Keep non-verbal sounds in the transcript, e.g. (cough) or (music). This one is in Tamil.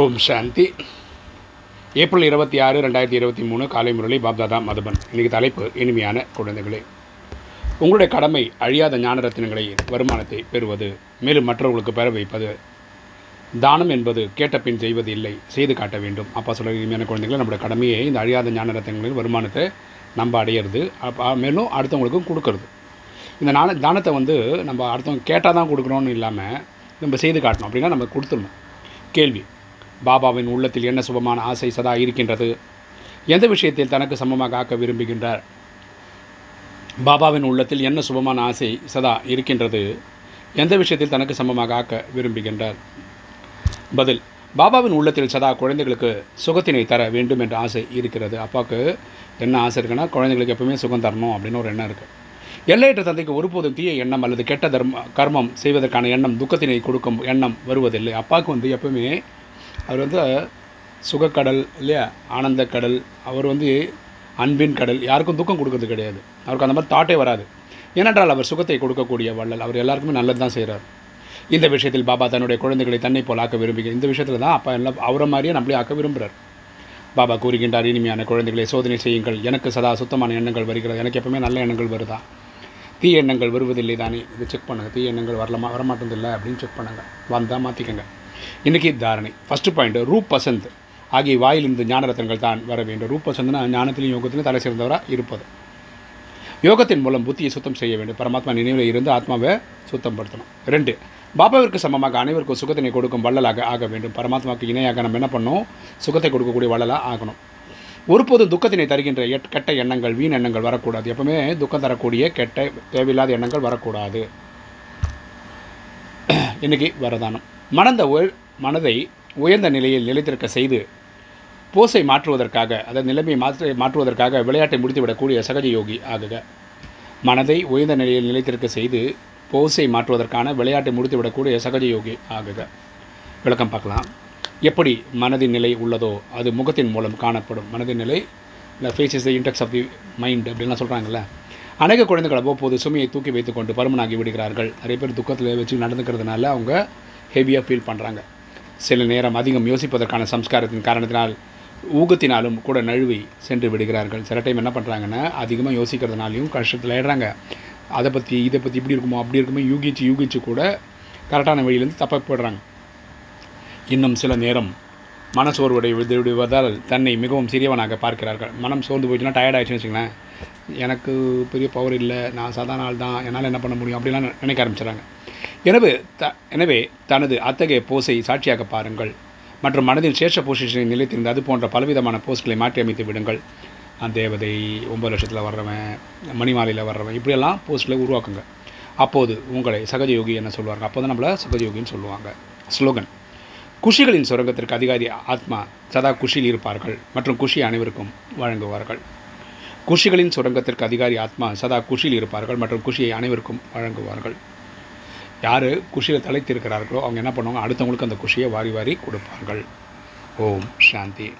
ஓம் சாந்தி. ஏப்ரல் இருபத்தி ஆறு ரெண்டாயிரத்தி இருபத்தி மூணு காலை முரளி பாப்தாதா மதுபன். இன்னைக்கு தலைப்பு இனிமையான குழந்தைகளே. உங்களுடைய கடமை அழியாத ஞான ரத்தினங்களை வருமானத்தை பெறுவது. மேலும் மற்றவர்களுக்கு பெற வைப்பது. தானம் என்பது கேட்ட பின் செய்வது இல்லை செய்து காட்ட வேண்டும். அப்பா சொல்ல இனிமையான குழந்தைகளை நம்முடைய கடமையை இந்த அழியாத ஞான ரத்தினங்களின் வருமானத்தை நம்ம அடையிறது. மேலும் அடுத்தவங்களுக்கும் கொடுக்கறது. இந்த நாண தானத்தை வந்து நம்ம அடுத்தவங்க கேட்டால் தான் கொடுக்குறோன்னு இல்லாமல் நம்ம செய்து காட்டணும். அப்படின்னா நம்ம கொடுத்துடணும். கேள்வி பாபாவின் உள்ளத்தில் என்ன சுபமான ஆசை சதா இருக்கின்றது? எந்த விஷயத்தில் தனக்கு சமமாக ஆக்க விரும்புகின்றார்? பாபாவின் உள்ளத்தில் என்ன சுபமான ஆசை சதா இருக்கின்றது? எந்த விஷயத்தில் தனக்கு சமமாக ஆக்க விரும்புகின்றார்? பதில் பாபாவின் உள்ளத்தில் சதா குழந்தைகளுக்கு சுகத்தினை தர வேண்டும் என்ற ஆசை இருக்கிறது. அப்பாவுக்கு என்ன ஆசை இருக்குன்னா குழந்தைகளுக்கு எப்பவுமே சுகம் தரணும் அப்படின்னு ஒரு எண்ணம் இருக்குது எல்லையற்ற தந்தைக்கு ஒருபோதும் தீய எண்ணம் அல்லது கெட்ட தர்ம கர்மம் செய்வதற்கான எண்ணம் துக்கத்தினை கொடுக்கும் எண்ணம் வருவதில்லை. அப்பாவுக்கு வந்து எப்பவுமே அவர் வந்து சுகக்கடல் இல்லையா? ஆனந்த கடல் அவர் வந்து அன்பின் கடல். யாருக்கும் துக்கம் கொடுக்கறது கிடையாது. அவருக்கு அந்த மாதிரி தாட்டே வராது. ஏனென்றால் அவர் சுகத்தை கொடுக்கக்கூடிய வள்ளல். அவர் எல்லாருக்குமே நல்லது தான் செய்கிறார் இந்த விஷயத்தில் பாபா தன்னுடைய குழந்தைகளை தன்னை போல் ஆக்க விரும்புகிறார். இந்த விஷயத்தில் தான் அப்பா எல்லாம் அவரை மாதிரியே நம்மளே ஆக்க விரும்புகிறார் பாபா கூறுகின்றார் இனிமையான குழந்தைகளை சோதனை செய்யுங்கள். எனக்கு சதா சுத்தமான எண்ணங்கள் வருகிறது. எனக்கு எப்பவுமே நல்ல எண்ணங்கள் வருதா? தீ எண்ணங்கள் வருவதில்லை தானே இதை செக் பண்ணுங்கள் தீ எண்ணங்கள் வரலாமா? வரமாட்டதில்லை அப்படின்னு செக் பண்ணுங்கள் வந்தால் மாற்றிக்கங்க இன்றைக்கி தாரணை. ஃபஸ்ட்டு பாயிண்ட் ரூப் பசந்த் ஆகிய வாயிலிருந்து ஞானரத்னங்கள் தான் வர வேண்டும். ரூப் பசந்த்னா ஞானத்திலும் யோகத்திலும் தலை சிறந்தவராக இருப்பது. யோகத்தின் மூலம் புத்தியை சுத்தம் செய்ய வேண்டும். பரமாத்மா நினைவில் இருந்து ஆத்மாவை சுத்தப்படுத்தணும். ரெண்டு பாபாவிற்கு சமமாக அனைவருக்கும் சுகத்தினை கொடுக்கும் வள்ளலாக ஆக வேண்டும். பரமாத்மாவுக்கு இணையாக நம்ம என்ன பண்ணோம் சுகத்தை கொடுக்கக்கூடிய வள்ளலாக ஆகணும். ஒருபோதும் துக்கத்தினை தருகின்ற எட் கெட்ட எண்ணங்கள் வீண் எண்ணங்கள் வரக்கூடாது. எப்பவுமே துக்கம் தரக்கூடிய கெட்ட தேவையில்லாத எண்ணங்கள் வரக்கூடாது. (clears throat) இன்னைக்கு வரதானம். மனந்த மனதை உயர்ந்த நிலையில் நிலைத்திருக்க செய்து போஸை மாற்றுவதற்காக அதாவது நிலைமையை மாற்ற மாற்றுவதற்காக விளையாட்டை முடித்துவிடக்கூடிய சகஜ யோகி ஆகுக. மனதை உயர்ந்த நிலையில் நிலைத்திருக்க செய்து போஸை மாற்றுவதற்கான விளையாட்டை முடித்துவிடக்கூடிய சகஜ யோகி ஆகுக. விளக்கம் பார்க்கலாம். எப்படி மனதின் நிலை உள்ளதோ அது முகத்தின் மூலம் காணப்படும். மனதின் நிலை இந்த face is the index of the mind அப்படின்லாம் சொல்கிறாங்கல்ல அநேக குழந்தைகள் அவ்வப்போது சுமையை தூக்கி வைத்துக்கொண்டு பருமனாகி விடுகிறார்கள். நிறைய பேர் துக்கத்தில் வச்சு நடந்துக்கிறதுனால அவங்க ஹெவியாக ஃபீல் பண்ணுறாங்க சில நேரம் அதிகம் யோசிப்பதற்கான சம்ஸ்காரத்தின் காரணத்தினால் ஊகத்தினாலும் கூட நழுவி சென்று விடுகிறார்கள். சில டைம் என்ன பண்ணுறாங்கன்னா அதிகமாக யோசிக்கிறதுனாலையும் கஷ்டத்தில் ஆயிடுறாங்க அதை பற்றி இதை பற்றி இப்படி இருக்குமோ அப்படி இருக்குமோ யூகிச்சு யூகிச்சு கூட கரெக்டான வழியிலேருந்து தப்பாக போயிடுறாங்க இன்னும் சில நேரம் மன சோர்வுடைய விடுவதால் தன்னை மிகவும் சிறியவனாக பார்க்கிறார்கள். மனம் சோர்ந்து போயிடுச்சுன்னா டயர்ட் வச்சுக்கோங்களேன். வச்சுங்களேன் எனக்கு பெரிய பவர் இல்லை நான் சாதாரண ஆள் தான் என்னால் என்ன பண்ண முடியும் அப்படிலாம் நினைக்க ஆரம்பிச்சிடறாங்க. எனவே த எனவே தனது அத்தகைய போஸை சாட்சியாக பாருங்கள். மற்றும் மனதின் சேஷ பொசிஷனை நிலைத்திருந்து அது போன்ற பலவிதமான போஸ்ட்களை மாற்றியமைத்து விடுங்கள். அந்த தேவதை ஒம்பது லட்சத்தில் வர்றவன் மணிமாலையில் வர்றவன் இப்படியெல்லாம் போஸ்ட்டில் உருவாக்குங்க. அப்போது உங்களை சகஜயோகி என்ன சொல்லுவாங்க அப்போ தான் நம்மளை சகஜயோகின்னு சொல்லுவாங்க. ஸ்லோகன். குஷிகளின் சுரங்கத்திற்கு அதிகாரி ஆத்மா சதா குஷியில் இருப்பார்கள் மற்றும் குஷி அனைவருக்கும் வழங்குவார்கள். குஷிகளின் சுரங்கத்திற்கு அதிகாரி ஆத்மா சதா குஷியில் இருப்பார்கள் மற்றும் குஷியை அனைவருக்கும் வழங்குவார்கள். யார் குஷியில் தலைத்திருக்கிறார்களோ அவங்க என்ன பண்ணுவாங்க? அடுத்தவங்களுக்கு அந்த குஷியை வாரி வாரி கொடுப்பார்கள். ஓம் சாந்தி.